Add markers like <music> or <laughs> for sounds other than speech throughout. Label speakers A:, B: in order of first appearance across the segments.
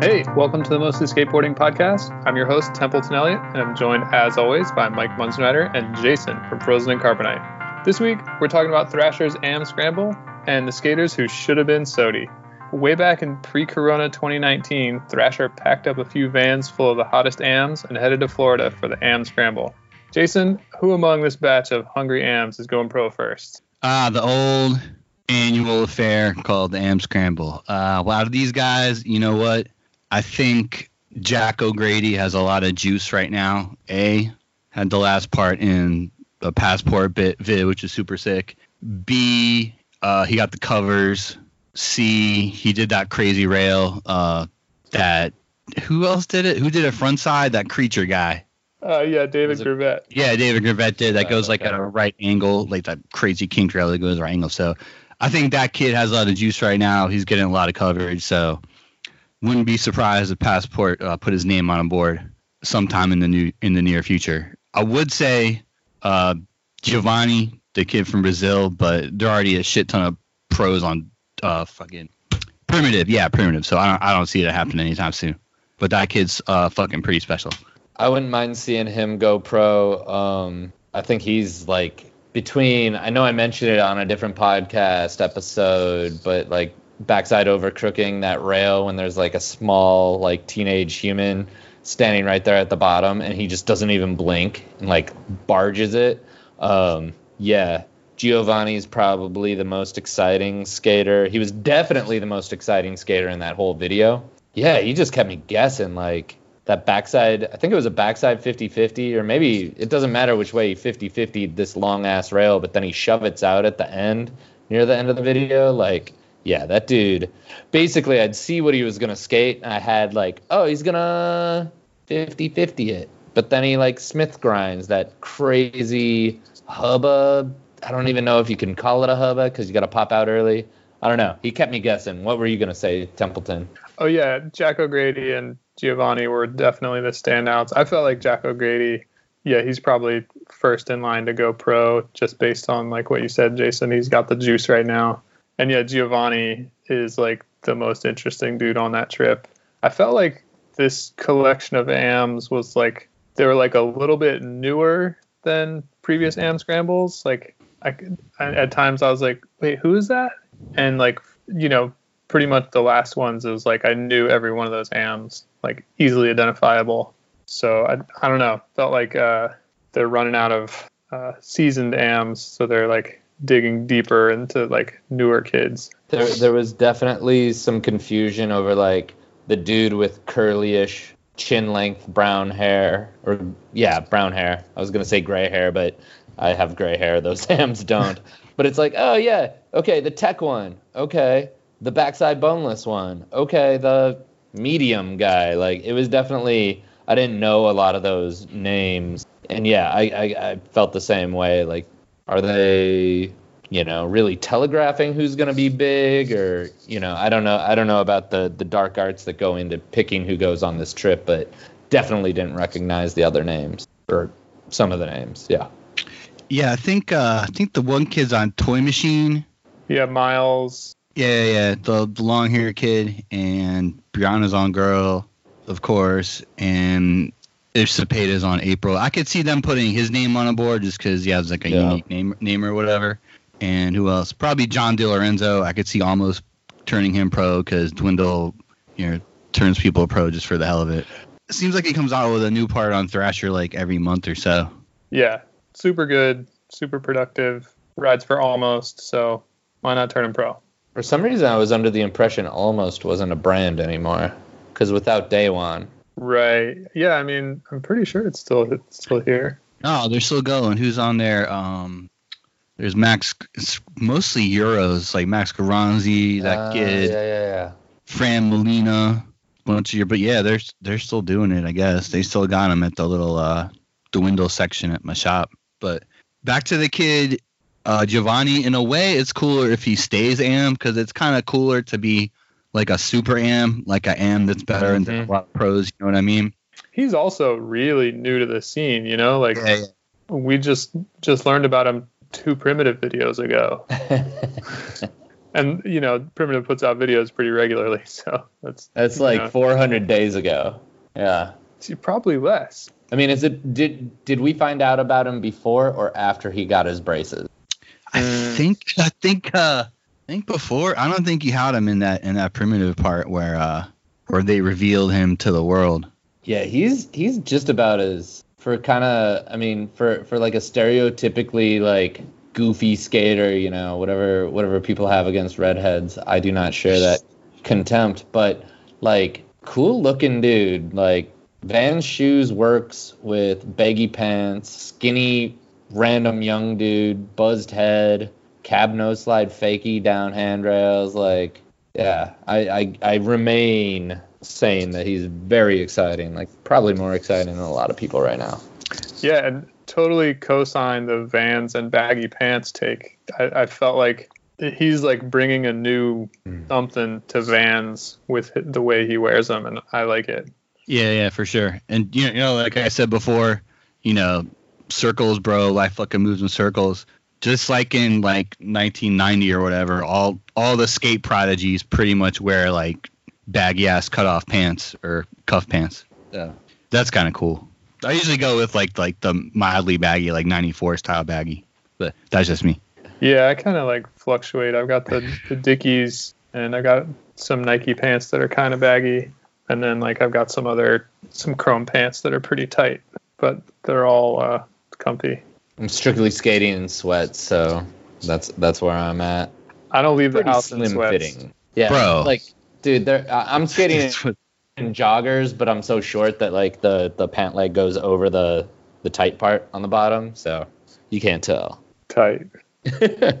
A: Hey, welcome to the Mostly Skateboarding Podcast. I'm your host, Templeton Elliott, and I'm joined, as always, by Mike Munzenreiter and Jason from Frozen and Carbonite. This week, we're talking about Thrasher's AM Scramble and the skaters who should have been SOTY. Way back in pre Corona 2019, Thrasher packed up a few vans full of the hottest AMs and headed to Florida for the AM Scramble. Jason, who among this batch of hungry AMs is going pro first?
B: Ah, the old annual affair called the AM Scramble. Uh, well, out of these guys, you know what? I think Jack O'Grady has a lot of juice right now. A had the last part in the passport bit vid, which is super sick. B, uh, he got the covers. C, he did that crazy rail. Uh, that who else did it? Who did a front side? That creature guy.
A: Uh, yeah, David Gravette.
B: Yeah, David Gravette did. That goes like
C: okay.
B: at a right angle, like that crazy king trail that goes right angle. So I think that kid has a lot of juice right now. He's getting a lot of coverage. So wouldn't be surprised if Passport uh, put his name on a board sometime in the new in the near future. I would say uh, Giovanni, the kid from Brazil, but there already a shit ton of pros on uh, fucking primitive. Yeah, primitive. So I don't I don't see it happening anytime soon. But that kid's uh, fucking pretty special.
C: I wouldn't mind seeing him go pro. Um, I think he's like between. I know I mentioned it on a different podcast episode, but like backside over crooking that rail when there's like a small like teenage human standing right there at the bottom and he just doesn't even blink and like barges it. Um, yeah, Giovanni's probably the most exciting skater. He was definitely the most exciting skater in that whole video. Yeah, he just kept me guessing like that backside i think it was a backside 50-50 or maybe it doesn't matter which way he 50-50 this long ass rail but then he shovets out at the end near the end of the video like yeah that dude basically i'd see what he was gonna skate i had like oh he's gonna 50-50 it but then he like smith grinds that crazy hubba i don't even know if you can call it a hubba because you gotta pop out early i don't know he kept me guessing what were you gonna say templeton
A: Oh yeah, Jack O'Grady and Giovanni were definitely the standouts. I felt like Jack O'Grady, yeah, he's probably first in line to go pro just based on like what you said, Jason. He's got the juice right now. And yeah, Giovanni is like the most interesting dude on that trip. I felt like this collection of AMs was like they were like a little bit newer than previous AM scrambles. Like I, I at times I was like, wait, who is that? And like you know, pretty much the last ones was like I knew every one of those AMs like easily identifiable. So I, I don't know. Felt like uh, they're running out of uh, seasoned AMs, so they're like digging deeper into like newer kids.
C: There, there was definitely some confusion over like the dude with curly-ish chin length brown hair, or yeah, brown hair. I was gonna say gray hair, but I have gray hair. Those <laughs> hams don't. but it's like, oh yeah, okay, the tech one, okay, the backside boneless one, okay, the medium guy. Like it was definitely. I didn't know a lot of those names, and yeah, I, I, I felt the same way. Like, are they you know, really telegraphing who's going to be big or, you know, I don't know. I don't know about the the dark arts that go into picking who goes on this trip, but definitely didn't recognize the other names or some of the names. Yeah.
B: Yeah, I think uh, I think the one kid's on Toy Machine.
A: Yeah, Miles.
B: Yeah, yeah, yeah, the, the long hair kid and Brianna's on Girl, of course, and if Cepeda's on April. I could see them putting his name on a board just because he has like a
C: Yeah.
B: unique name name or whatever. And who else? Probably John DiLorenzo. I could see almost turning him pro because Dwindle, you know, turns people pro just for the hell of it. It seems like he comes out with a new part on Thrasher like every month or so.
A: Yeah, super good, super productive. Rides for almost. So why not turn him pro?
C: For some reason, I was under the impression almost wasn't a brand anymore because without Daewon.
A: Right. Yeah. I mean, I'm pretty sure it's still it's still here.
B: No, they're still going. Who's on there? Um, there's Max. It's mostly Euros, like Max Geronzi, that
C: Uh,
B: kid,
C: Yeah, yeah, yeah.
B: Fran Molina, bunch of your. But yeah, they're they're still doing it. I guess they still got him at the little uh, dwindle section at my shop. But back to the kid, uh, Giovanni. In a way, it's cooler if he stays am because it's kind of cooler to be like a super am, like a am that's better and
C: Mhm.
B: a lot of pros. You know what I mean?
A: He's also really new to the scene. You know, like
B: Yeah,
A: we just just learned about him two primitive videos ago. <laughs> and you know, Primitive puts out videos pretty regularly, <laughs> so that's
C: That's like
A: know,
C: 400 days ago. Yeah.
A: it's probably less.
C: I mean, is it did did we find out about him before or after he got his braces?
B: I
A: Mm.
B: think I think uh I think before I don't think you had him in that in that primitive part where uh where they revealed him to the world.
C: Yeah, he's he's just about as for kind of I mean for for like a stereotypically like goofy skater, you know, whatever whatever people have against redheads. I do not share that contempt, but like cool looking dude. Like Vans shoes works with baggy pants, skinny random young dude, buzzed head, cab no slide fakie down handrails like yeah, I, I I remain saying that he's very exciting, like probably more exciting than a lot of people right now.
A: Yeah, and totally co-signed the Vans and baggy pants take. I, I felt like he's like bringing a new
C: Mm.
A: something to Vans with the way he wears them, and I like it.
B: Yeah, yeah, for sure. And you know, you know, like I said before, you know, circles, bro. Life fucking moves in circles. Just like in like 1990 or whatever, all all the skate prodigies pretty much wear like baggy ass cut off pants or cuff pants.
C: Yeah.
B: That's kind of cool. I usually go with like like the mildly baggy, like '94 style baggy, but that's just me.
A: Yeah, I kind of like fluctuate. I've got the the Dickies, and I got some Nike pants that are kind of baggy, and then like I've got some other some chrome pants that are pretty tight, but they're all uh, comfy.
C: I'm strictly skating in sweats, so that's that's where I'm at.
A: I don't leave the
C: Pretty
A: house in
C: slim
A: sweats.
C: fitting. Yeah,
B: Bro.
C: Like, dude, there I- I'm skating <laughs> in, in joggers, but I'm so short that like the the pant leg goes over the the tight part on the bottom, so you can't tell.
A: Tight. <laughs>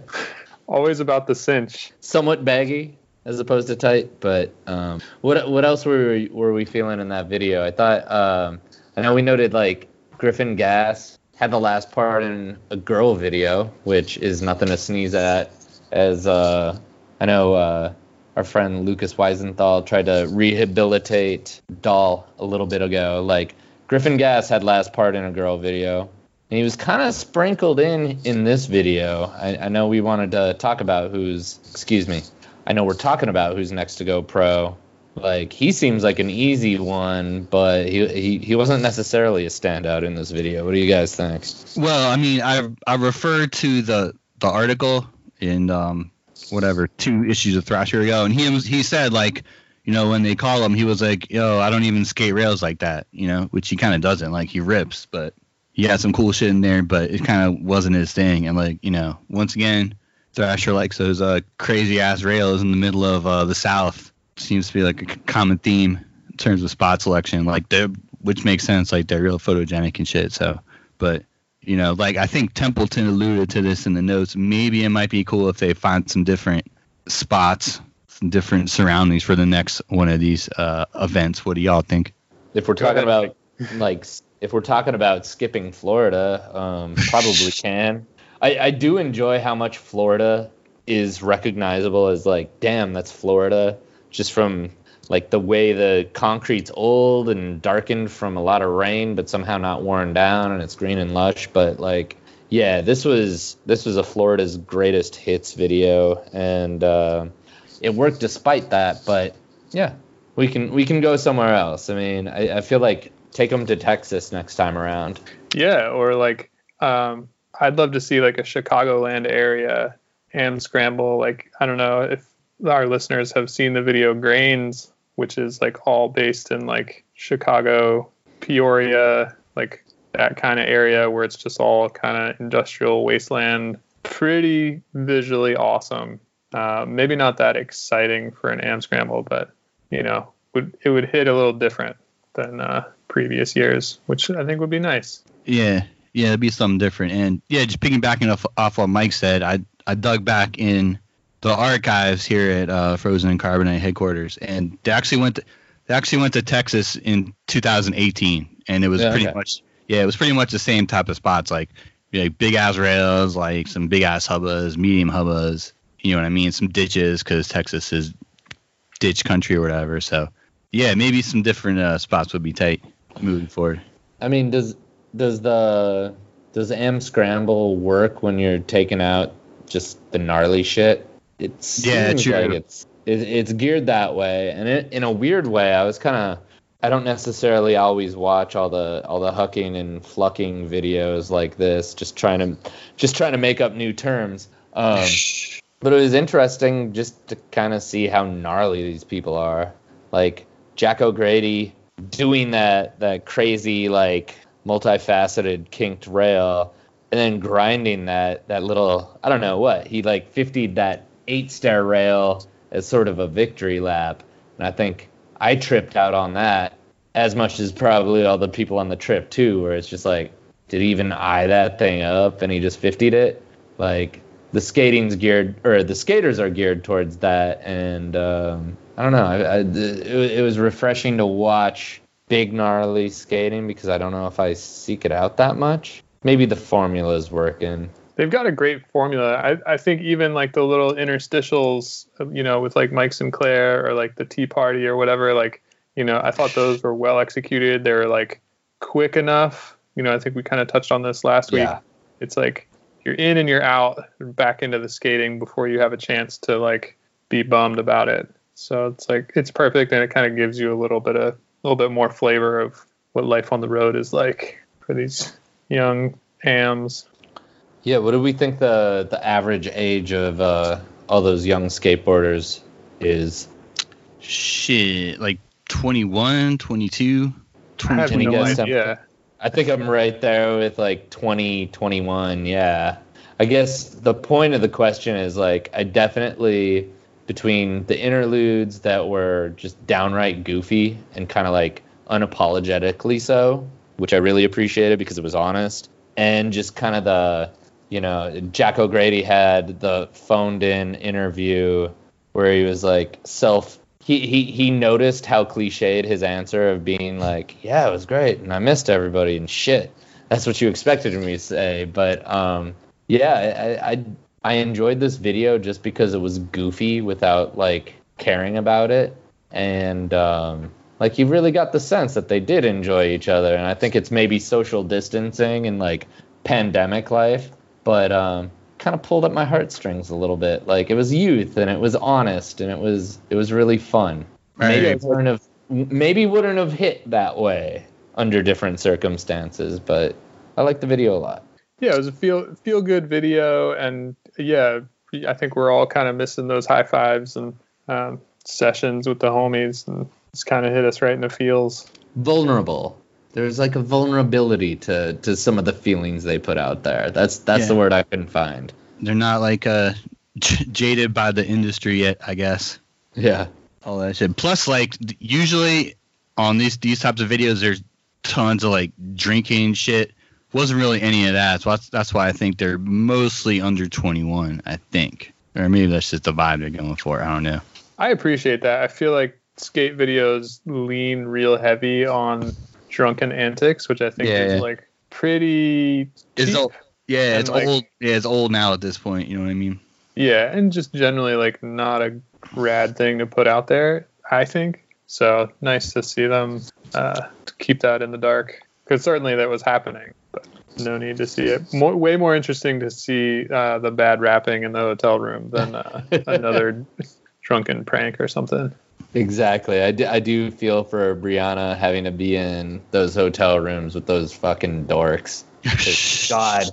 A: Always about the cinch.
C: Somewhat baggy as opposed to tight, but um, what what else were we, were we feeling in that video? I thought um, I know we noted like Griffin Gass had the last part in a girl video, which is nothing to sneeze at. As uh, I know uh, our friend Lucas Weisenthal tried to rehabilitate Doll a little bit ago. Like Griffin Gass had last part in a girl video, and he was kind of sprinkled in in this video. I, I know we wanted to talk about who's, excuse me, I know we're talking about who's next to go pro. Like he seems like an easy one, but he he, he wasn't necessarily a standout in this video. What do you guys think?
B: Well, I mean, I I refer to the the article in um whatever two issues of Thrasher ago, and he he said like you know when they call him, he was like, yo, I don't even skate rails like that, you know, which he kind of doesn't. Like he rips, but he had some cool shit in there, but it kind of wasn't his thing. And like you know, once again, Thrasher likes those uh crazy ass rails in the middle of uh the South. Seems to be like a common theme in terms of spot selection, like they're which makes sense, like they're real photogenic and shit. So, but you know, like I think Templeton alluded to this in the notes. Maybe it might be cool if they find some different spots, some different surroundings for the next one of these uh, events. What do y'all think?
C: If we're talking about like if we're talking about skipping Florida, um, probably <laughs> can. I, I do enjoy how much Florida is recognizable as like, damn, that's Florida, just from like the way the concrete's old and darkened from a lot of rain, but somehow not worn down, and it's green and lush. But like, yeah, this was this was a Florida's greatest hits video, and uh, it worked despite that. But yeah, we can we can go somewhere else. I mean, I, I feel like take them to Texas next time around.
A: Yeah, or like um, I'd love to see like a Chicagoland area and scramble. Like I don't know if our listeners have seen the video Grains, which is like all based in like Chicago, Peoria, like that kind of area where it's just all kind of industrial wasteland. Pretty visually awesome. Uh, maybe not that exciting for an am scramble, but you know, would it would hit a little different than uh, previous years, which I think would be nice.
B: Yeah, yeah, it'd be something different. And yeah, just piggybacking off, off what Mike said, I I dug back in the archives here at uh, Frozen and Carbonite headquarters, and they actually went to, they actually went to Texas in 2018, and it was
C: Yeah,
B: pretty
C: okay.
B: much yeah, it was pretty much the same type of spots, like like big ass rails, like some big ass hubbas, medium hubbas, you know what I mean, some ditches because Texas is ditch country or whatever. So yeah, maybe some different uh, spots would be tight moving forward.
C: I mean, does does the does Am Scramble work when you're taking out just the gnarly shit? It
B: Yeah,
C: seems
B: true.
C: like it's it, it's geared that way, and it, in a weird way, I was kind of I don't necessarily always watch all the all the hucking and flucking videos like this, just trying to just trying to make up new terms. Um, <laughs> but it was interesting just to kind of see how gnarly these people are. Like Jack O'Grady doing that that crazy like multifaceted kinked rail and then grinding that that little I don't know what he like 50'd that eight stair rail as sort of a victory lap, and I think I tripped out on that as much as probably all the people on the trip too, where it's just like, did he even eye that thing up and he just 50'd it? Like the skating's geared or the skaters are geared towards that, and um, I don't know. I, I, it, it was refreshing to watch big gnarly skating because I don't know if I seek it out that much. Maybe the formula's working.
A: They've got a great formula. I, I think even like the little interstitials, you know, with like Mike Sinclair or like the Tea Party or whatever, like, you know, I thought those were well executed. They were like quick enough. You know, I think we kind of touched on this last week.
C: Yeah.
A: It's like you're in and you're out back into the skating before you have a chance to like be bummed about it. So it's like it's perfect and it kind of gives you a little bit of a little bit more flavor of what life on the road is like for these young hams.
C: Yeah, what do we think the the average age of uh, all those young skateboarders is?
B: Shit, like 21, 22,
A: I have
B: 20,
C: Can you
A: no
C: guess
A: idea.
C: I think I'm right there with like 20, 21. Yeah. I guess the point of the question is like, I definitely, between the interludes that were just downright goofy and kind of like unapologetically so, which I really appreciated because it was honest, and just kind of the, you know, Jack O'Grady had the phoned in interview where he was like self he, he he noticed how cliched his answer of being like, yeah, it was great and I missed everybody and shit. That's what you expected me to say, but um, yeah, I, I I enjoyed this video just because it was goofy without like caring about it, and um, like you really got the sense that they did enjoy each other, and I think it's maybe social distancing and like pandemic life, but um, kind of pulled at my heartstrings a little bit. Like it was youth and it was honest and it was it was really fun. Maybe I wouldn't have maybe wouldn't have hit that way under different circumstances, but I like the video a lot.
A: Yeah, it was a feel feel good video, and yeah, I think we're all kind of missing those high fives and um, sessions with the homies, and it's kind of hit us right in the feels.
C: Vulnerable. There's like a vulnerability to to some of the feelings they put out there. That's that's the word I couldn't find.
B: They're not like uh, <laughs> j- jaded by the industry yet, I guess.
C: Yeah.
B: All that shit. Plus, like usually on these these types of videos, there's tons of like drinking shit. Wasn't really any of that. So that's that's why I think they're mostly under 21. I think, or maybe that's just the vibe they're going for. I don't know.
A: I appreciate that. I feel like skate videos lean real heavy on drunken antics, which I think
B: Yeah,
A: is
B: yeah.
A: like pretty.
B: It's old. Yeah, it's
A: like-
B: old. Yeah, it's old now at this point. You know what I mean?
A: Yeah, and just generally like not a rad thing to put out there. I think so. Nice to see them uh, keep that in the dark because certainly that was happening, but no need to see it. More, way more interesting to see uh, the bad rapping in the hotel room than uh, <laughs> another drunken prank or something.
C: Exactly. I do, I do feel for Brianna having to be in those hotel rooms with those fucking dorks. <laughs> God,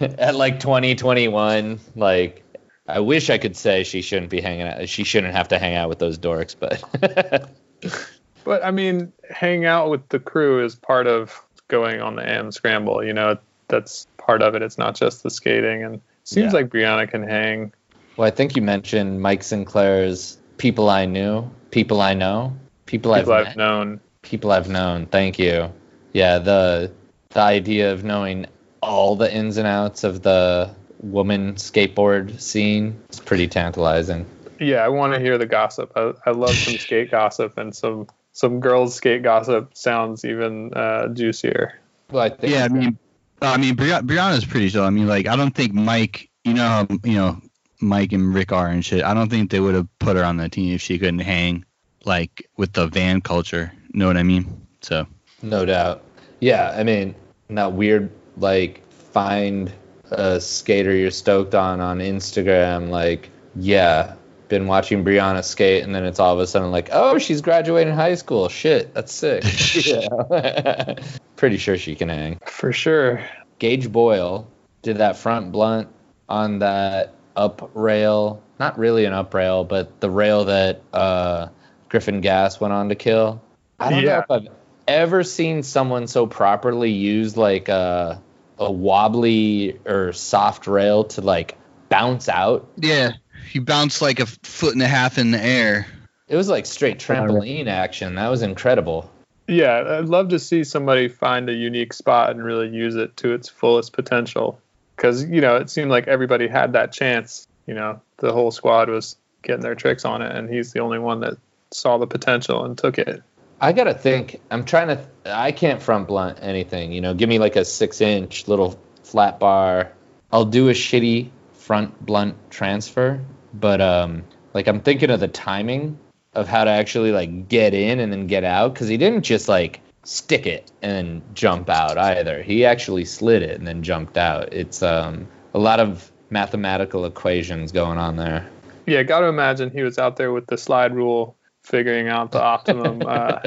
C: at like 2021, like I wish I could say she shouldn't be hanging out. She shouldn't have to hang out with those dorks, but <laughs>
A: But I mean, hang out with the crew is part of going on the AM scramble. You know, that's part of it. It's not just the skating. And it seems
C: Yeah.
A: like Brianna can hang.
C: well, I think you mentioned Mike Sinclair's "People I Knew," "People I Know," "People,
A: People
C: I've,
A: I've
C: met."
A: known.
C: people I've known. Thank you. Yeah, the the idea of knowing all the ins and outs of the woman skateboard scene is pretty tantalizing.
A: Yeah, I want to hear the gossip. I, I love some <laughs> skate gossip, and some some girls skate gossip sounds even uh, juicier.
C: Well, I think
B: Yeah, I mean, I mean, Bri- Brianna's pretty chill. I mean, like, I don't think Mike, you know, you know, Mike and Rick are and shit. I don't think they would have put her on the team if she couldn't hang, like, with the van culture. Know what I mean? So,
C: no doubt. Yeah, I mean, that weird like find a skater you're stoked on on Instagram, like yeah, been watching Brianna skate, and then it's all of a sudden like, oh, she's graduating high school. Shit, that's sick. <laughs> <laughs> yeah. Pretty sure she can hang.
A: For sure.
C: Gage Boyle did that front blunt on that up rail. Not really an up rail, but the rail that uh, Griffin Gass went on to kill. I don't
A: Yeah.
C: know if I've ever seen someone so properly use like a, a wobbly or soft rail to like bounce out.
B: Yeah, he bounced like a foot and a half in the air.
C: It was like straight trampoline action. That was incredible.
A: Yeah, I'd love to see somebody find a unique spot and really use it to its fullest potential. Because, you know, it seemed like everybody had that chance. You know, the whole squad was getting their tricks on it, and he's the only one that saw the potential and took it.
C: I gotta think. I'm trying to. I can't front blunt anything. You know, give me like a six inch little flat bar. I'll do a shitty front blunt transfer, but um, like I'm thinking of the timing of how to actually like get in and then get out because he didn't just like stick it and jump out either. He actually slid it and then jumped out. It's um a lot of mathematical equations going on there.
A: Yeah, got to imagine he was out there with the slide rule, figuring out the optimum, <laughs> uh,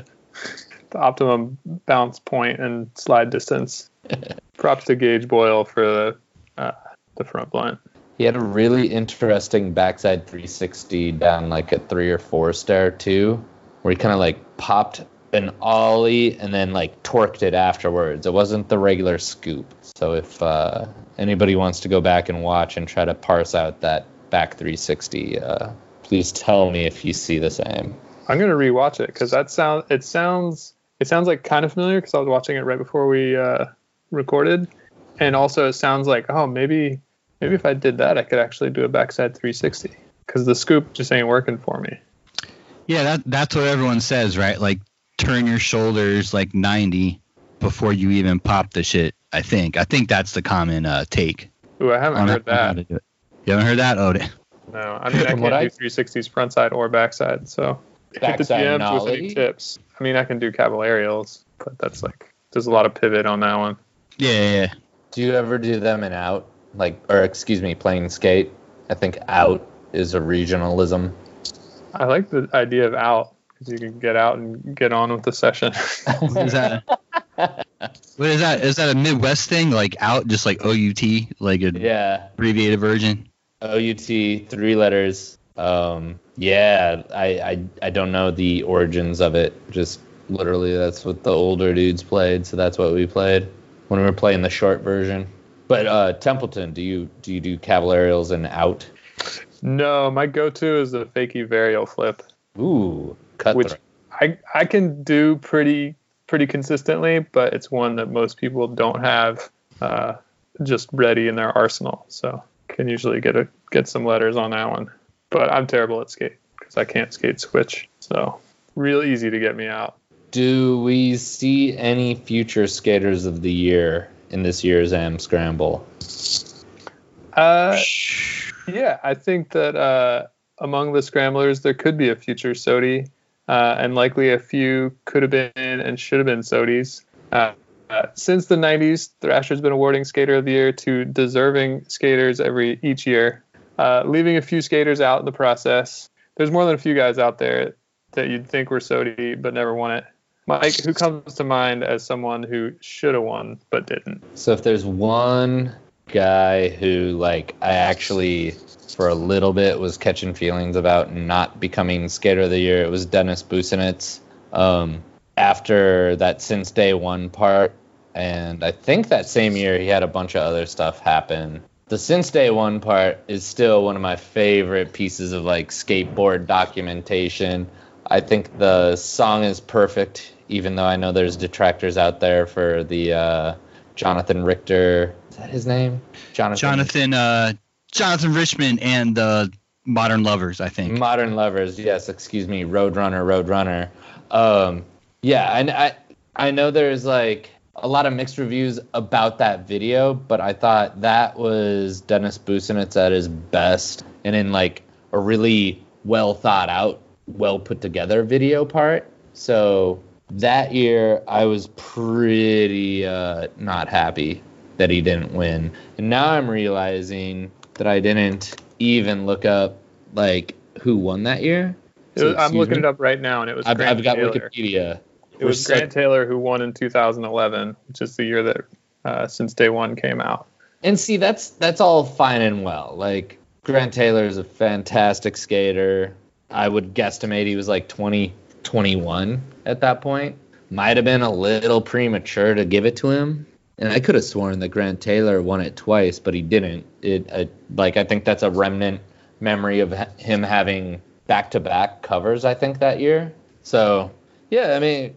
A: the optimum bounce point and slide distance. <laughs> Props to Gage Boyle for the uh, the front blunt.
C: He had a really interesting backside 360 down like a three or four stair too, where he kind of like popped an ollie and then like torqued it afterwards. It wasn't the regular scoop. So if uh, anybody wants to go back and watch and try to parse out that back 360, uh, please tell me if you see the same.
A: I'm gonna rewatch it because that sound it sounds it sounds like kind of familiar because I was watching it right before we uh, recorded, and also it sounds like oh maybe maybe if I did that I could actually do a backside 360 because the scoop just ain't working for me.
B: Yeah, that that's what everyone says, right? Like turn your shoulders like 90 before you even pop the shit. I think. I think that's the common uh, take.
A: Ooh, I haven't
B: on
A: heard
B: how
A: that.
B: to do it. You haven't heard that? Oh, da- <laughs>
A: No, I mean <laughs> I
C: From
A: can't
C: what I-
A: do 360s frontside or backside. So hit the
C: Backside
A: DMs with any tips. I mean I can do aerials, but that's like there's a lot of pivot on that one.
B: yeah, yeah, yeah.
C: Do you ever do them in out? Like, or excuse me, playing skate? I think out is a regionalism.
A: I like the idea of out because you can get out and get on with the session. <laughs>
B: What is that? what is that? Is that a Midwest thing? Like out, just like OUT, like a
C: Yeah.
B: abbreviated version?
C: OUT, three letters. Um, yeah, I, I I don't know the origins of it. Just literally, that's what the older dudes played, so that's what we played when we were playing the short version. But uh, Templeton, do you do you do Caballerials and out?
A: no, my go-to is the fakie varial flip,
C: Ooh, cut
A: which I I can do pretty pretty consistently, but it's one that most people don't have uh, just ready in their arsenal. So can usually get a get some letters on that one. But I'm terrible at skate because I can't skate switch. So real easy to get me out.
C: Do we see any future skaters of the year in this year's Am Scramble?
A: Uh, yeah, I think that uh, among the scramblers there could be a future SOTY, uh, and likely a few could have been and should have been SOTYs. Uh, uh, since the 90s, Thrasher's been awarding Skater of the Year to deserving skaters every each year, uh, leaving a few skaters out in the process. There's more than a few guys out there that you'd think were SOTY but never won it. Mike, who comes to mind as someone who should have won but didn't?
C: So if there's one guy who like I actually for a little bit was catching feelings about not becoming skater of the year, it was Dennis Busenitz. Um, after that since day one part, and I think that same year he had a bunch of other stuff happen. The since day one part is still one of my favorite pieces of like skateboard documentation. I think the song is perfect, even though I know there's detractors out there for the uh, Jonathan Richter. Is that his name? Jonathan.
B: Jonathan, uh, Jonathan Richman and the Modern Lovers, I think.
C: Modern Lovers. Yes, excuse me. Roadrunner, Roadrunner. Um, yeah, and I I know there's like a lot of mixed reviews about that video, but I thought that was Dennis Busenitz at his best, and in like a really well thought out, well put together video part. So that year, I was pretty uh, not happy that he didn't win, and now I'm realizing that I didn't even look up like who won that year?
A: Was, I'm looking
C: me?
A: it up right now, and it was
C: I've,
A: Grant
C: I've got
A: Taylor.
C: Wikipedia.
A: It was
C: We're
A: Grant Taylor who won in 2011, which is the year that uh, since day one came out.
C: And see, that's that's all fine and well. Like Grant Taylor is a fantastic skater. I would guesstimate he was like 20, 21 at that point. Might have been a little premature to give it to him. And I could have sworn that Grant Taylor won it twice, but he didn't. It uh, like I think that's a remnant memory of him having back-to-back covers. I think that year. So yeah, I mean,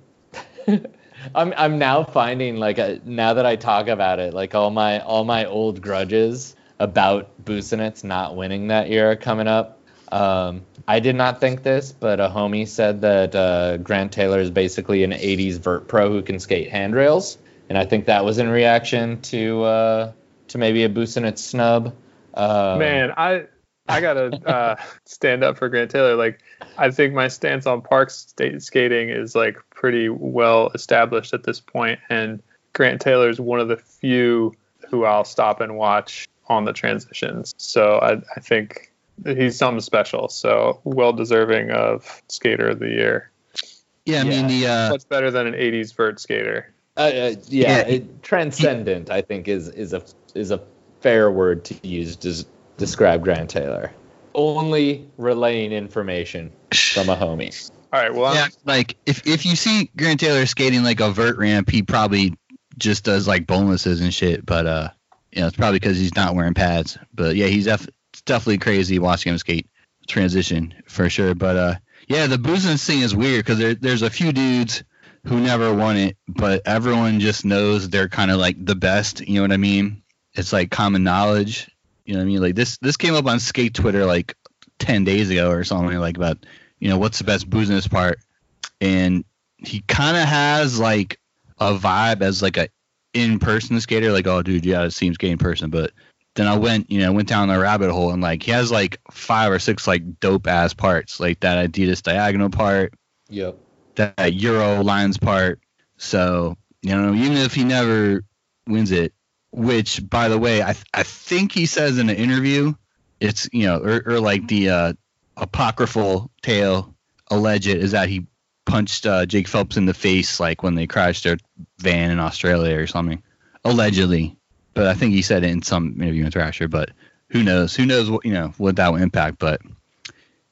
C: <laughs> I'm I'm now finding like a, now that I talk about it, like all my all my old grudges about Busenitz not winning that year are coming up. Um, I did not think this, but a homie said that uh, Grant Taylor is basically an '80s vert pro who can skate handrails, and I think that was in reaction to uh, to maybe a Busenitz snub. Um,
A: Man, I I gotta uh, <laughs> stand up for Grant Taylor. Like, I think my stance on park state skating is like pretty well established at this point, and Grant Taylor is one of the few who I'll stop and watch on the transitions. So I, I think he's something special. So well deserving of skater of the year.
B: Yeah, I mean the uh,
A: Much better than an '80s vert skater.
C: Uh, uh, yeah,
B: Yeah,
C: it, transcendent. I think is is a is a fair word to use to s- describe Grant Taylor. Only relaying information from a homie.
A: All right. Well,
B: yeah, like if if you see Grant Taylor skating like a vert ramp, he probably just does like bonelesses and shit. But uh, you know, it's probably because he's not wearing pads. But yeah, he's def- it's definitely crazy watching him skate transition for sure. But uh, yeah, the Busenitz thing is weird because there, there's a few dudes who never won it, but everyone just knows they're kind of like the best. You know what I mean? It's like common knowledge. You know what I mean? Like this this came up on skate Twitter like ten days ago or something like about you know what's the best Busenitz part, and he kind of has like a vibe as like a in person skater. Like oh dude, yeah, it seems skate in person, but then I went, you know, went down the rabbit hole and like he has like five or six like dope ass parts, like that Adidas diagonal part,
C: Yep.
B: That Euro Lions part. So you know, even if he never wins it, which by the way, I I think he says in an interview, it's you know, or, or like the uh, apocryphal tale alleged is that he punched uh, Jake Phelps in the face like when they crashed their van in Australia or something, allegedly. But I think he said it in some interview with Thrasher. But who knows? Who knows what you know what that will impact? But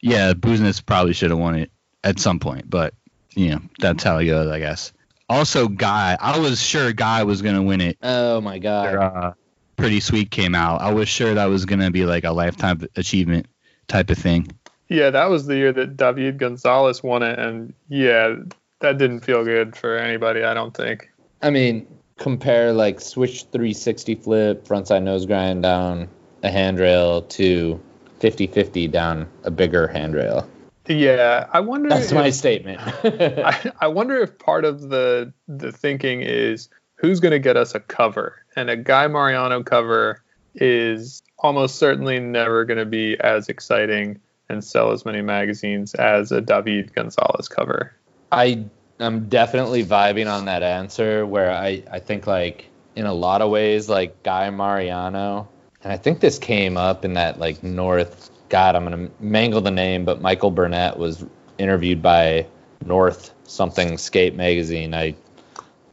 B: yeah, Busenitz probably should have won it at some point. But you know that's how it goes, I guess. Also, Guy, I was sure Guy was gonna win it.
C: Oh my god.
B: After, uh, Pretty Sweet came out. I was sure that was gonna be like a lifetime achievement type of thing.
A: yeah, that was the year that David Gonzalez won it, and yeah, that didn't feel good for anybody. I don't think.
C: I mean, compare like switch 360 flip, frontside nose grind down a handrail to 50-50 down a bigger handrail.
A: Yeah, I wonder.
C: That's
A: if,
C: my statement. <laughs>
A: I, I wonder if part of the the thinking is who's going to get us a cover, and a Guy Mariano cover is almost certainly never going to be as exciting and sell as many magazines as a David Gonzalez cover.
C: I I'm definitely vibing on that answer where I, I think like in a lot of ways like Guy Mariano and I think this came up in that like North God I'm gonna mangle the name but Michael Burnett was interviewed by North something skate magazine. I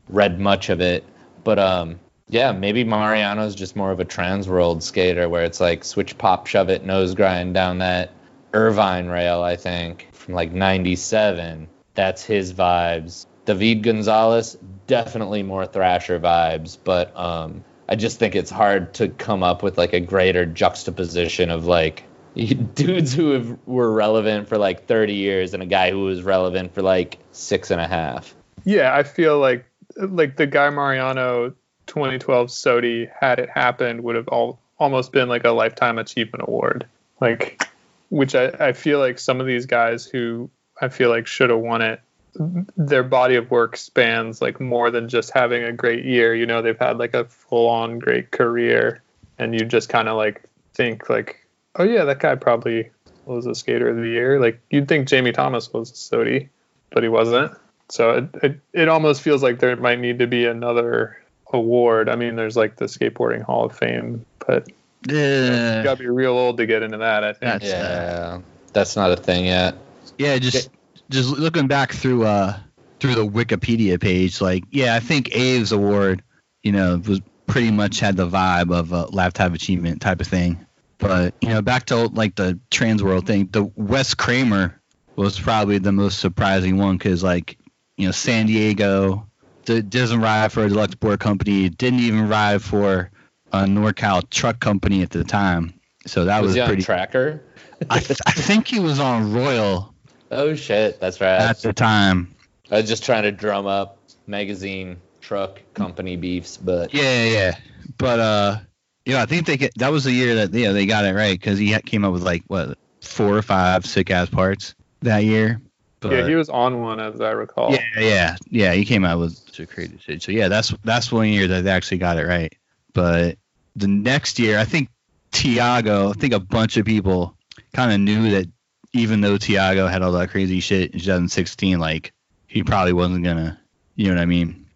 C: read much of it. But um yeah maybe Mariano's just more of a trans world skater where it's like switch pop shove it nose grind down that Irvine rail I think from like 97 that's his vibes. David Gonzalez, definitely more Thrasher vibes, but um, I just think it's hard to come up with like a greater juxtaposition of like <laughs> dudes who have, were relevant for like 30 years and a guy who was relevant for like six and a half.
A: Yeah, I feel like like the Guy Mariano 2012 SOTY had it happened would have all almost been like a lifetime achievement award. Like which I, I feel like some of these guys who I feel like should have won it their body of work spans like more than just having a great year. You know, they've had like a full on great career and you just kind of like think like, oh yeah, that guy probably was a skater of the year. Like you'd think Jamie Thomas was a SOTY, but he wasn't. So it, it, it almost feels like there might need to be another award. I mean, there's like the skateboarding Hall of Fame, but yeah, you
B: Uh,
A: gotta be real old to get into that. I think.
B: That's-
C: Yeah, that's not a thing yet.
B: yeah, just just looking back through uh through the Wikipedia page, like yeah, I think Aves Award, you know, was pretty much had the vibe of a lifetime achievement type of thing. But you know, back to like the trans world thing, the Wes Kremer was probably the most surprising one because like you know San Diego d- doesn't ride for a deluxe board company, didn't even ride for a NorCal truck company at the time. So that
C: was,
B: was,
C: he on
B: pretty.
C: Tracker?
B: I, th- I think he was on Royal
C: Oh shit, that's right.
B: at the time.
C: I was just trying to drum up magazine truck company beefs, but
B: yeah, yeah. But uh, yeah, I think they get that was the year that yeah they got it right because he came up with like what four or five sick ass parts that year. But,
A: yeah, he was on one as I recall.
B: yeah, yeah, yeah. He came out with some crazy shit. So yeah, that's that's one year that they actually got it right. But the next year, I think Tiago, I think a bunch of people kind of knew that even though Tiago had all that crazy shit in 2016, like he probably wasn't gonna, you know what I mean,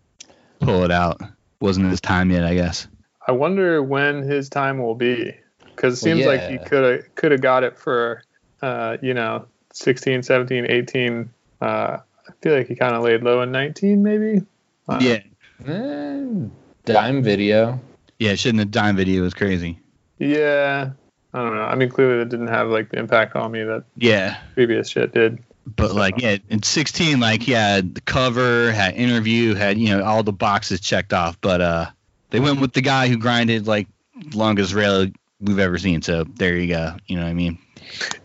B: pull it out. Wasn't his time yet, I guess.
A: I wonder when his time will be, because it
C: Well,
A: seems like he could have could have got it for, uh, you know, 16, 17, 18. Uh, I feel like he kind of laid low in 19, maybe. Uh,
B: yeah,
C: eh, dime video.
B: yeah. Shouldn't the dime video was crazy.
A: Yeah. I don't know. I mean, clearly that didn't have like the impact on me that
B: Yeah,
A: previous shit did.
B: but like yeah, in 16, like he had the cover, had interview, had you know all the boxes checked off. But uh, they went with the guy who grinded like longest rail we've ever seen. So there you go. You know what I mean?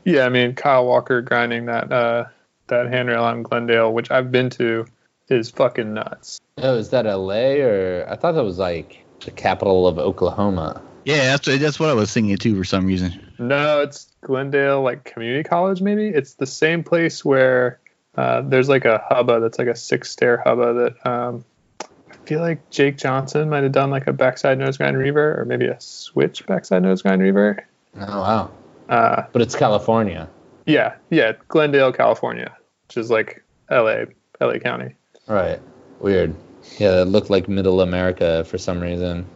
A: Yeah, I mean Kyle Walker grinding that uh that handrail on Glendale, which I've been to, is fucking nuts.
C: Oh, is that LA or I thought that was like the capital of Oklahoma.
B: Yeah, that's that's what I was thinking too for some reason.
A: No, it's Glendale like community college maybe. It's the same place where uh, there's like a hubba that's like a six stair hubba that um, I feel like Jake Johnson might have done like a backside nose grind revert or maybe a switch backside nose grind revert.
C: Oh wow.
A: Uh,
C: But it's California.
A: yeah, yeah, Glendale, California, which is like LA, LA County.
C: Right. Weird. Yeah, it looked like middle America for some reason.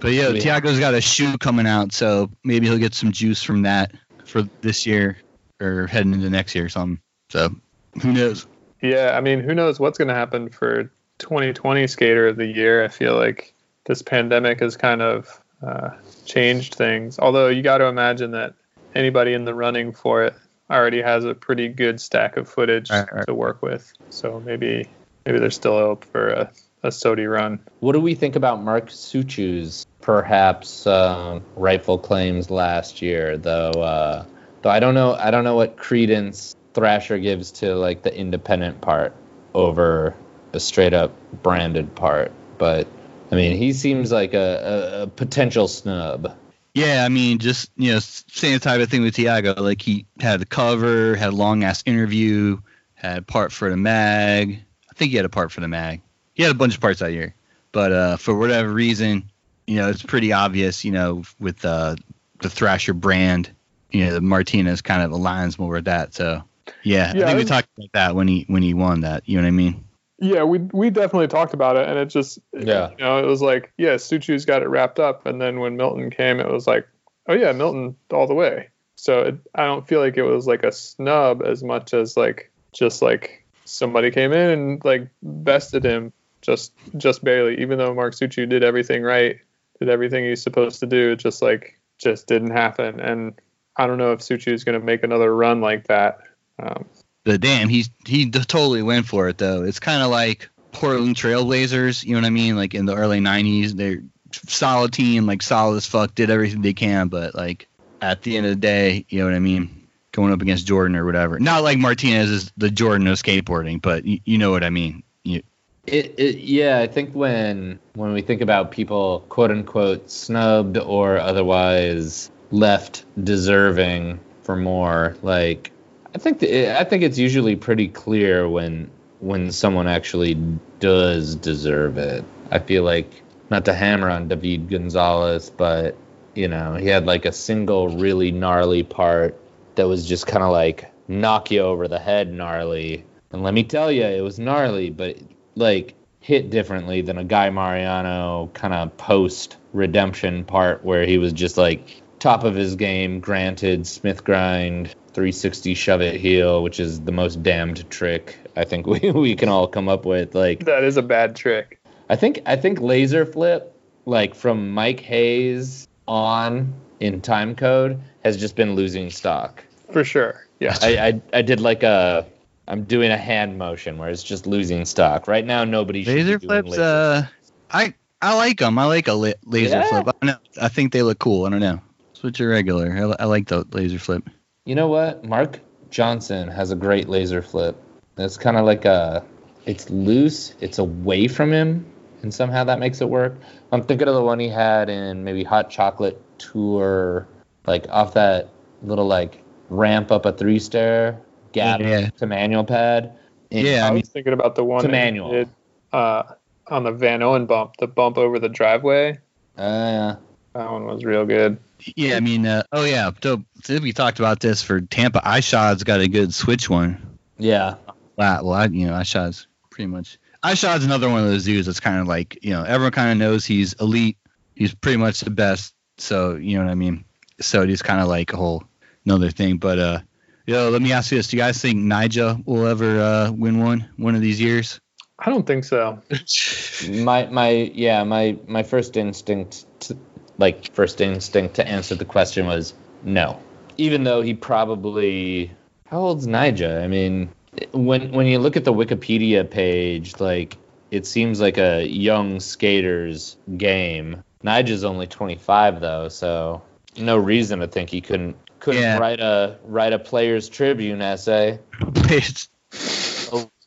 B: But yeah,
C: Yeah.
B: Tiago's got a shoe coming out, so maybe he'll get some juice from that for this year or heading into next year or something. So who knows?
A: Yeah, I mean, who knows what's going to happen for 2020 Skater of the Year? I feel like this pandemic has kind of uh, changed things. Although you got to imagine that anybody in the running for it already has a pretty good stack of footage
B: Right, right.
A: to work with. So maybe maybe there's still hope for a, a SOTY run.
C: What do we think about Mark Suciu's perhaps um, rightful claims last year? Though, uh, though I don't know, I don't know what credence Thrasher gives to like the independent part over a straight up branded part. But I mean, he seems like a, a, a potential snub.
B: Yeah, I mean, just you know, same type of thing with Tiago. Like he had the cover, had a long ass interview, had part for the mag. I think he had a part for the mag. He had a bunch of parts that year, but uh, for whatever reason, you know, it's pretty obvious. You know, with uh, the Thrasher brand, you know, the Martinez kind of aligns more with that. So yeah,
A: Yeah,
B: I think we talked about that when he when he won that. You know what I mean?
A: Yeah, we we definitely talked about it, and it just
C: Yeah.
A: you know it was like yeah, Suciu's got it wrapped up, and then when Milton came, it was like oh yeah, Milton all the way. So it, I don't feel like it was like a snub as much as like just like somebody came in and like bested him just just barely, even though Mark Suciu did everything right, did everything he's supposed to do, it just like just didn't happen, and I don't know if Suchu is going to make another run like that. Um,
B: But damn, he's he totally went for it though. It's kind of like Portland Trailblazers. You know what I mean? Like in the early '90s, they're solid team, like solid as fuck, did everything they can, but like at the end of the day, you know what I mean? Going up against Jordan or whatever. Not like Martinez is the Jordan of skateboarding, but y- you know what I mean. You,
C: It, it, yeah, I think when when we think about people quote unquote snubbed or otherwise left deserving for more, like I think the, I think it's usually pretty clear when when someone actually does deserve it. I feel like not to hammer on David Gonzalez, but you know he had like a single really gnarly part that was just kind of like knock you over the head gnarly. And let me tell you, it was gnarly, but like hit differently than a Guy Mariano kind of post redemption part where he was just like top of his game. Granted, Smith grind, 360 shove it heel, which is the most damned trick I think <laughs> we, we can all come up with. Like
A: That is a bad trick.
C: I think I think laser flip, like from Mike Hayes on in time code, has just been losing stock.
A: For sure. Yeah.
C: I, I I did like a I'm doing a hand motion where it's just losing stock. Right now, nobody should
B: Laser
C: be doing
B: flips. Uh, I I like them. I like a la- laser
C: Yeah.
B: flip. I know. I think they look cool. I don't know. Switch your regular. I, I like the laser flip.
C: You know what? Mark Johnson has a great laser flip. It's kind of like a, it's loose, it's away from him, and somehow that makes it work. I'm thinking of the one he had in maybe Hot Chocolate Tour, like off that little like ramp up a three stair gap
B: Yeah.
C: to manual pad. And
B: Yeah,
A: I
B: I mean-
A: was thinking about the one
C: To manual.
A: did, uh, on the Van Owen bump, the bump over the driveway.
C: Uh,
A: That one was real good.
B: Yeah, I mean, uh, oh yeah. So, so we talked about this for Tampa. Ishod's got a good switch one.
C: yeah.
B: Wow, well, I, you know, Ishod's pretty much. Ishod's another one of those dudes that's kind of like, you know, everyone kind of knows he's elite. He's pretty much the best. So, you know what I mean? So he's kind of like a whole another thing. But, uh, yo, let me ask you this: Do you guys think Nyjah will ever uh, win one one of these years?
A: I don't think so. <laughs>
C: my my yeah my my first instinct to, like first instinct to answer the question was no. Even though he probably how old's Nyjah I mean when when you look at the Wikipedia page like it seems like a young skater's game. Nyjah's only 25 though so no reason to think he couldn't couldn't
B: Yeah.
C: write a write a players tribune essay.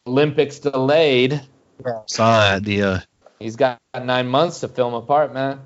C: Olympics delayed.
B: Saw that the uh,
C: he's got nine months to film a part man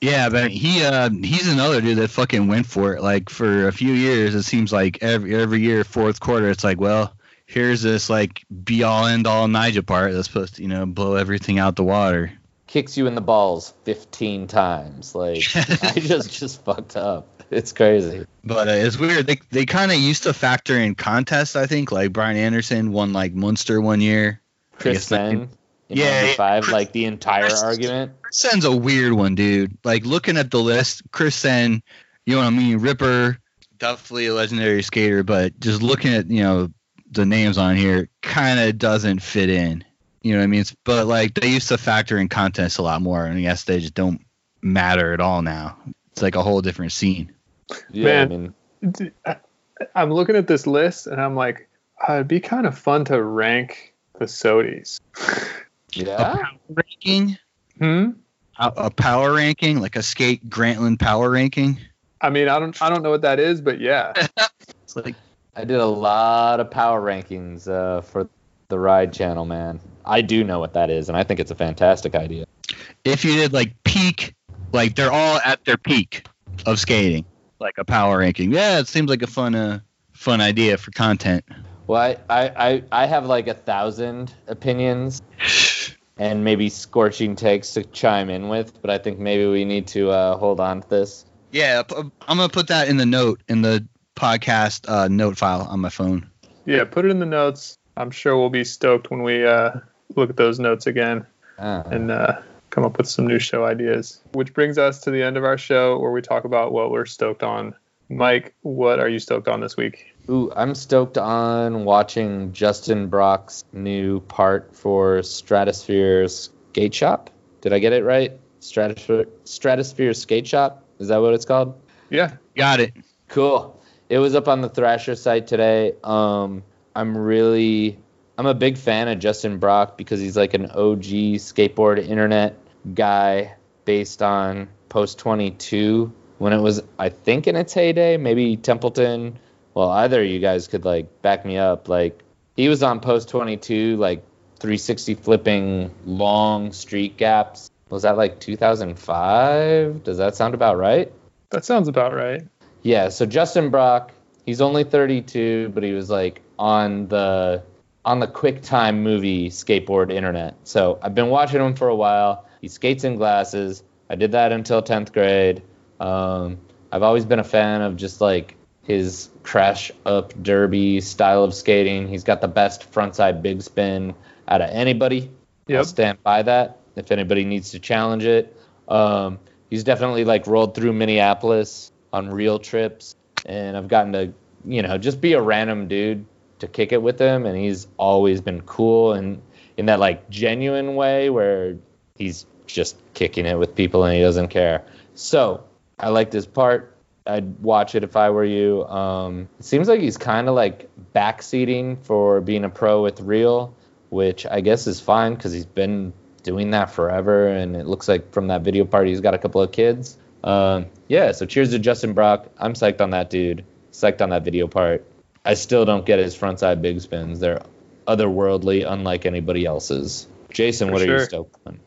B: Yeah, but he uh he's another dude that fucking went for it. Like for a few years, it seems like every every year, fourth quarter, it's like, well, here's this like be all end all Nyjah part that's supposed to you know blow everything out the water.
C: kicks you in the balls 15 times. Like <laughs> I just just fucked up. It's crazy.
B: But uh, it's weird. They they kind of used to factor in contests. I think like Brian Anderson won like Munster one year.
C: Chris
B: guess that-
C: Senn, in
B: Yeah,
C: 95, like the entire
B: Chris-
C: argument.
B: Chris Senn's a weird one, dude. Like looking at the list, Chris Senn, you know what I mean? Ripper, definitely a legendary skater, but just looking at you know the names on here, kind of doesn't fit in. You know what I mean? It's, but like they used to factor in contests a lot more, and I guess they just don't matter at all now. It's like a whole different scene.
C: Yeah,
A: Man.
C: I mean,
A: D- I- I'm looking at this list and I'm like, uh, it'd be kind of fun to rank the SOTYs. <laughs>
C: yeah.
B: Ranking,
A: Hmm.
B: a, a power ranking, like a skate Grantland power ranking.
A: I mean, I don't, I don't know what that is, but yeah. <laughs>
B: It's like
C: I did a lot of power rankings uh, for the Ride channel, man. I do know what that is, and I think it's a fantastic idea.
B: if you did like peak, like they're all at their peak of skating, like a power ranking. Yeah, it seems like a fun, uh, fun idea for content.
C: Well, I, I, I, I have like a thousand opinions <laughs> and maybe scorching takes to chime in with, but I think maybe we need to uh, hold on to this.
B: Yeah, I'm gonna put that in the note in the podcast uh, note file on my phone.
A: Yeah, put it in the notes. I'm sure we'll be stoked when we uh, look at those notes again
C: Uh,
A: and uh, come up with some new show ideas. Which brings us to the end of our show where we talk about what we're stoked on. Mike, what are you stoked on this week?
C: Ooh, I'm stoked on watching Justin Brock's new part for Stratosphere Skate Shop. Did I get it right? Stratosphere, Stratosphere Skate Shop? Is that what it's called?
A: Yeah,
B: Got it.
C: Cool. It was up on the Thrasher site today. Um, I'm really, I'm a big fan of Justin Brock because he's like an OG skateboard internet guy based on Post 22 when it was, I think, in its heyday. Maybe Templeton. Well, either of you guys could like back me up. Like he was on Post 22, like 360 flipping long street gaps. Was that like 2005? Does that sound about right?
A: that sounds about right.
C: Yeah, so Justin Brock, he's only 32, but he was like on the on the QuickTime movie skateboard internet. So I've been watching him for a while. He skates in glasses. I did that until 10th grade. Um, I've always been a fan of just like his crash up derby style of skating. He's got the best frontside big spin out of anybody. I'll stand by that if anybody needs to challenge it. Um, he's definitely like rolled through Minneapolis on real trips, and I've gotten to you know just be a random dude to kick it with him, and he's always been cool and in that like genuine way where he's just kicking it with people and he doesn't care. So I like this part. I'd watch it if I were you. Um, it seems like he's kind of like backseating for being a pro with real, which I guess is fine because he's been doing that forever, and it looks like from that video part he's got a couple of kids. Um, yeah, so cheers to Justin Brock. I'm psyched on that dude. Psyched on that video part. I still don't get his frontside big spins. They're otherworldly, unlike anybody else's. Jason,
A: For
C: what are you stoked on?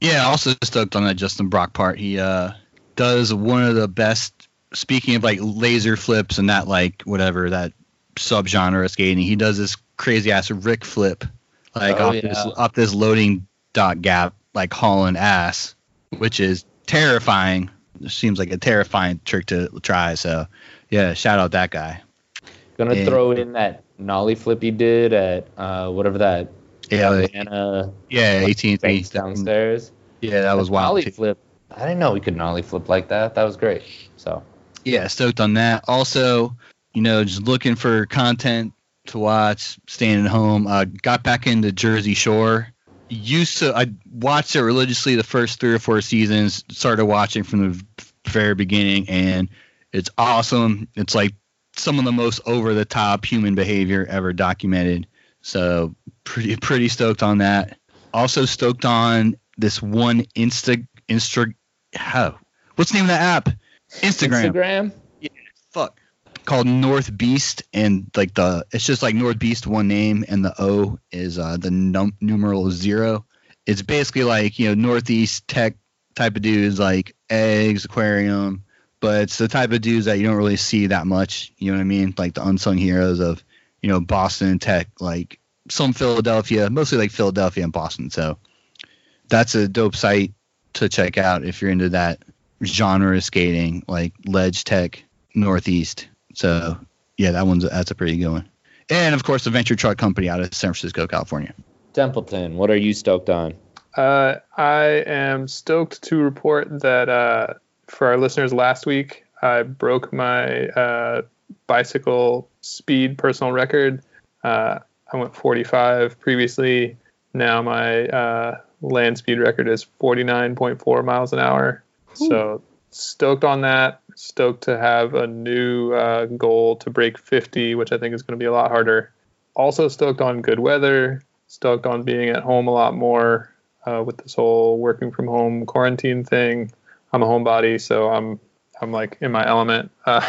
B: Yeah, also stoked on that Justin Brock part. He uh, does one of the best. Speaking of like laser flips and that like whatever that subgenre of skating, he does this crazy ass Rick flip, like
C: Oh,
B: off this
C: yeah.
B: off this loading dot gap, like hauling ass, which is terrifying. It seems like a terrifying trick to try. So, yeah, shout out that guy.
C: Gonna
B: Yeah.
C: throw in that nollie flip he did at uh, whatever that
B: Yeah,
C: Atlanta
B: yeah, eighteen
C: banks downstairs.
B: Yeah, that was wild.
C: Nollie flip. I didn't know we could nollie flip like that. That was great. So
B: yeah, stoked on that. Also, you know, just looking for content to watch, staying at home. Uh, got back into Jersey Shore. Used to, I watched it religiously the first three or four seasons. Started watching from the very beginning, and it's awesome. It's like some of the most over the top human behavior ever documented. So pretty pretty stoked on that. Also stoked on this one Insta Insta. How? What's the name of that app? Instagram
C: Instagram.
B: Yeah, fuck called North Beast and like the it's just like North Beast one name and the O is uh the num- numeral zero. It's basically like you know Northeast tech type of dudes like eggs aquarium, but it's the type of dudes that you don't really see that much. You know what I mean? Like the unsung heroes of you know Boston tech, like some Philadelphia, mostly like Philadelphia and Boston. So that's a dope site to check out if you're into that genre of skating, like ledge tech northeast. So yeah, that one's that's a pretty good one. And of course, the Venture Truck Company out of San Francisco, California.
C: Templeton. What are you stoked on?
A: Uh, I am stoked to report that uh, for our listeners last week, I broke my uh, bicycle speed personal record. Uh, I went 45 previously. Now my uh, land speed record is 49.4 miles an hour. So stoked on that. Stoked to have a new uh, goal to break 50, which I think is going to be a lot harder. Also stoked on good weather. Stoked on being at home a lot more uh, with this whole working from home quarantine thing. I'm a homebody, so I'm I'm like in my element. Uh,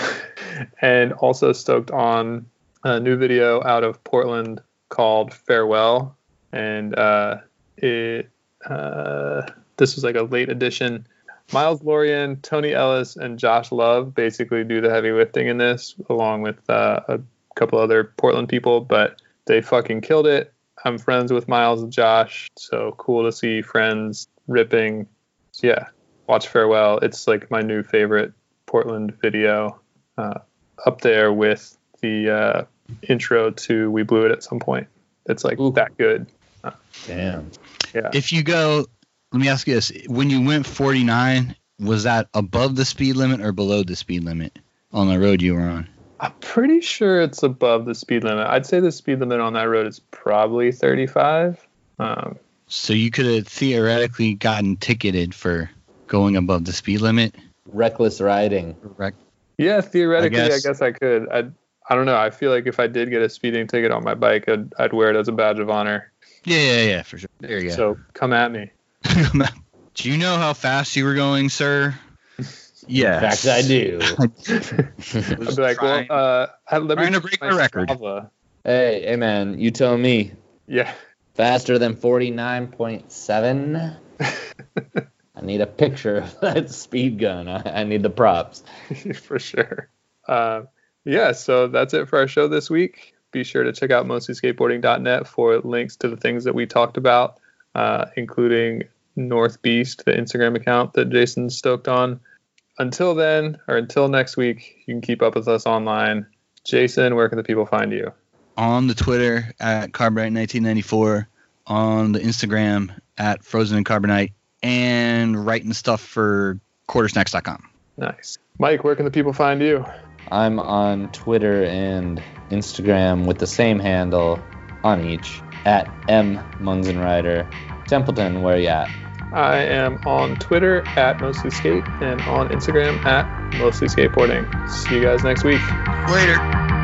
A: <laughs> and also stoked on a new video out of Portland called Farewell, and uh, it uh, this was like a late edition. Miles Lorian, Tony Ellis, and Josh Love basically do the heavy lifting in this, along with uh, a couple other Portland people, but they fucking killed it. I'm friends with Miles and Josh, so cool to see friends ripping. So yeah, watch Farewell. It's like my new favorite Portland video, uh, up there with the uh, intro to We Blew It at some point. It's like
C: Ooh.
A: that good.
C: Damn.
A: Yeah.
B: If you go, let me ask you this: When you went 49, was that above the speed limit or below the speed limit on the road you were on?
A: I'm pretty sure it's above the speed limit. I'd say the speed limit on that road is probably 35. Um,
B: So you could have theoretically gotten ticketed for going above the speed limit.
C: Reckless riding.
B: Correct.
A: yeah, theoretically, I
B: guess.
A: guess. I could. I I don't know. I feel like if I did get a speeding ticket on my bike, I'd, I'd wear it as a badge of honor.
B: Yeah, yeah, yeah, for sure. There you go.
A: So come at me. <laughs>
B: do you know how fast you were going, sir? Yes.
C: In fact, I do. <laughs>
A: I'd be like, well, uh, let me
B: trying to break
A: my
B: the record.
A: Strava.
C: hey, hey, man, you tell me.
A: Yeah.
C: Faster than 49.7? <laughs> I need a picture of that speed gun. I, I need the props.
A: for sure. Uh, yeah, so that's it for our show this week. Be sure to check out mostlyskateboarding.net for links to the things that we talked about, uh, including North Beast, the Instagram account that Jason's stoked on. Until then, or until next week, you can keep up with us online. Jason, where can the people find you?
B: on the Twitter at Carbonite1994, on the Instagram at Frozen and Carbonite, and writing stuff for quartersnacks.com.
A: Nice. Mike, where can the people find you?
C: I'm on Twitter and Instagram with the same handle on each at M Munzenrider. Templeton, where are you at?
A: I am on Twitter at mostly skate and on Instagram at mostly skateboarding. See you guys next week.
B: Later.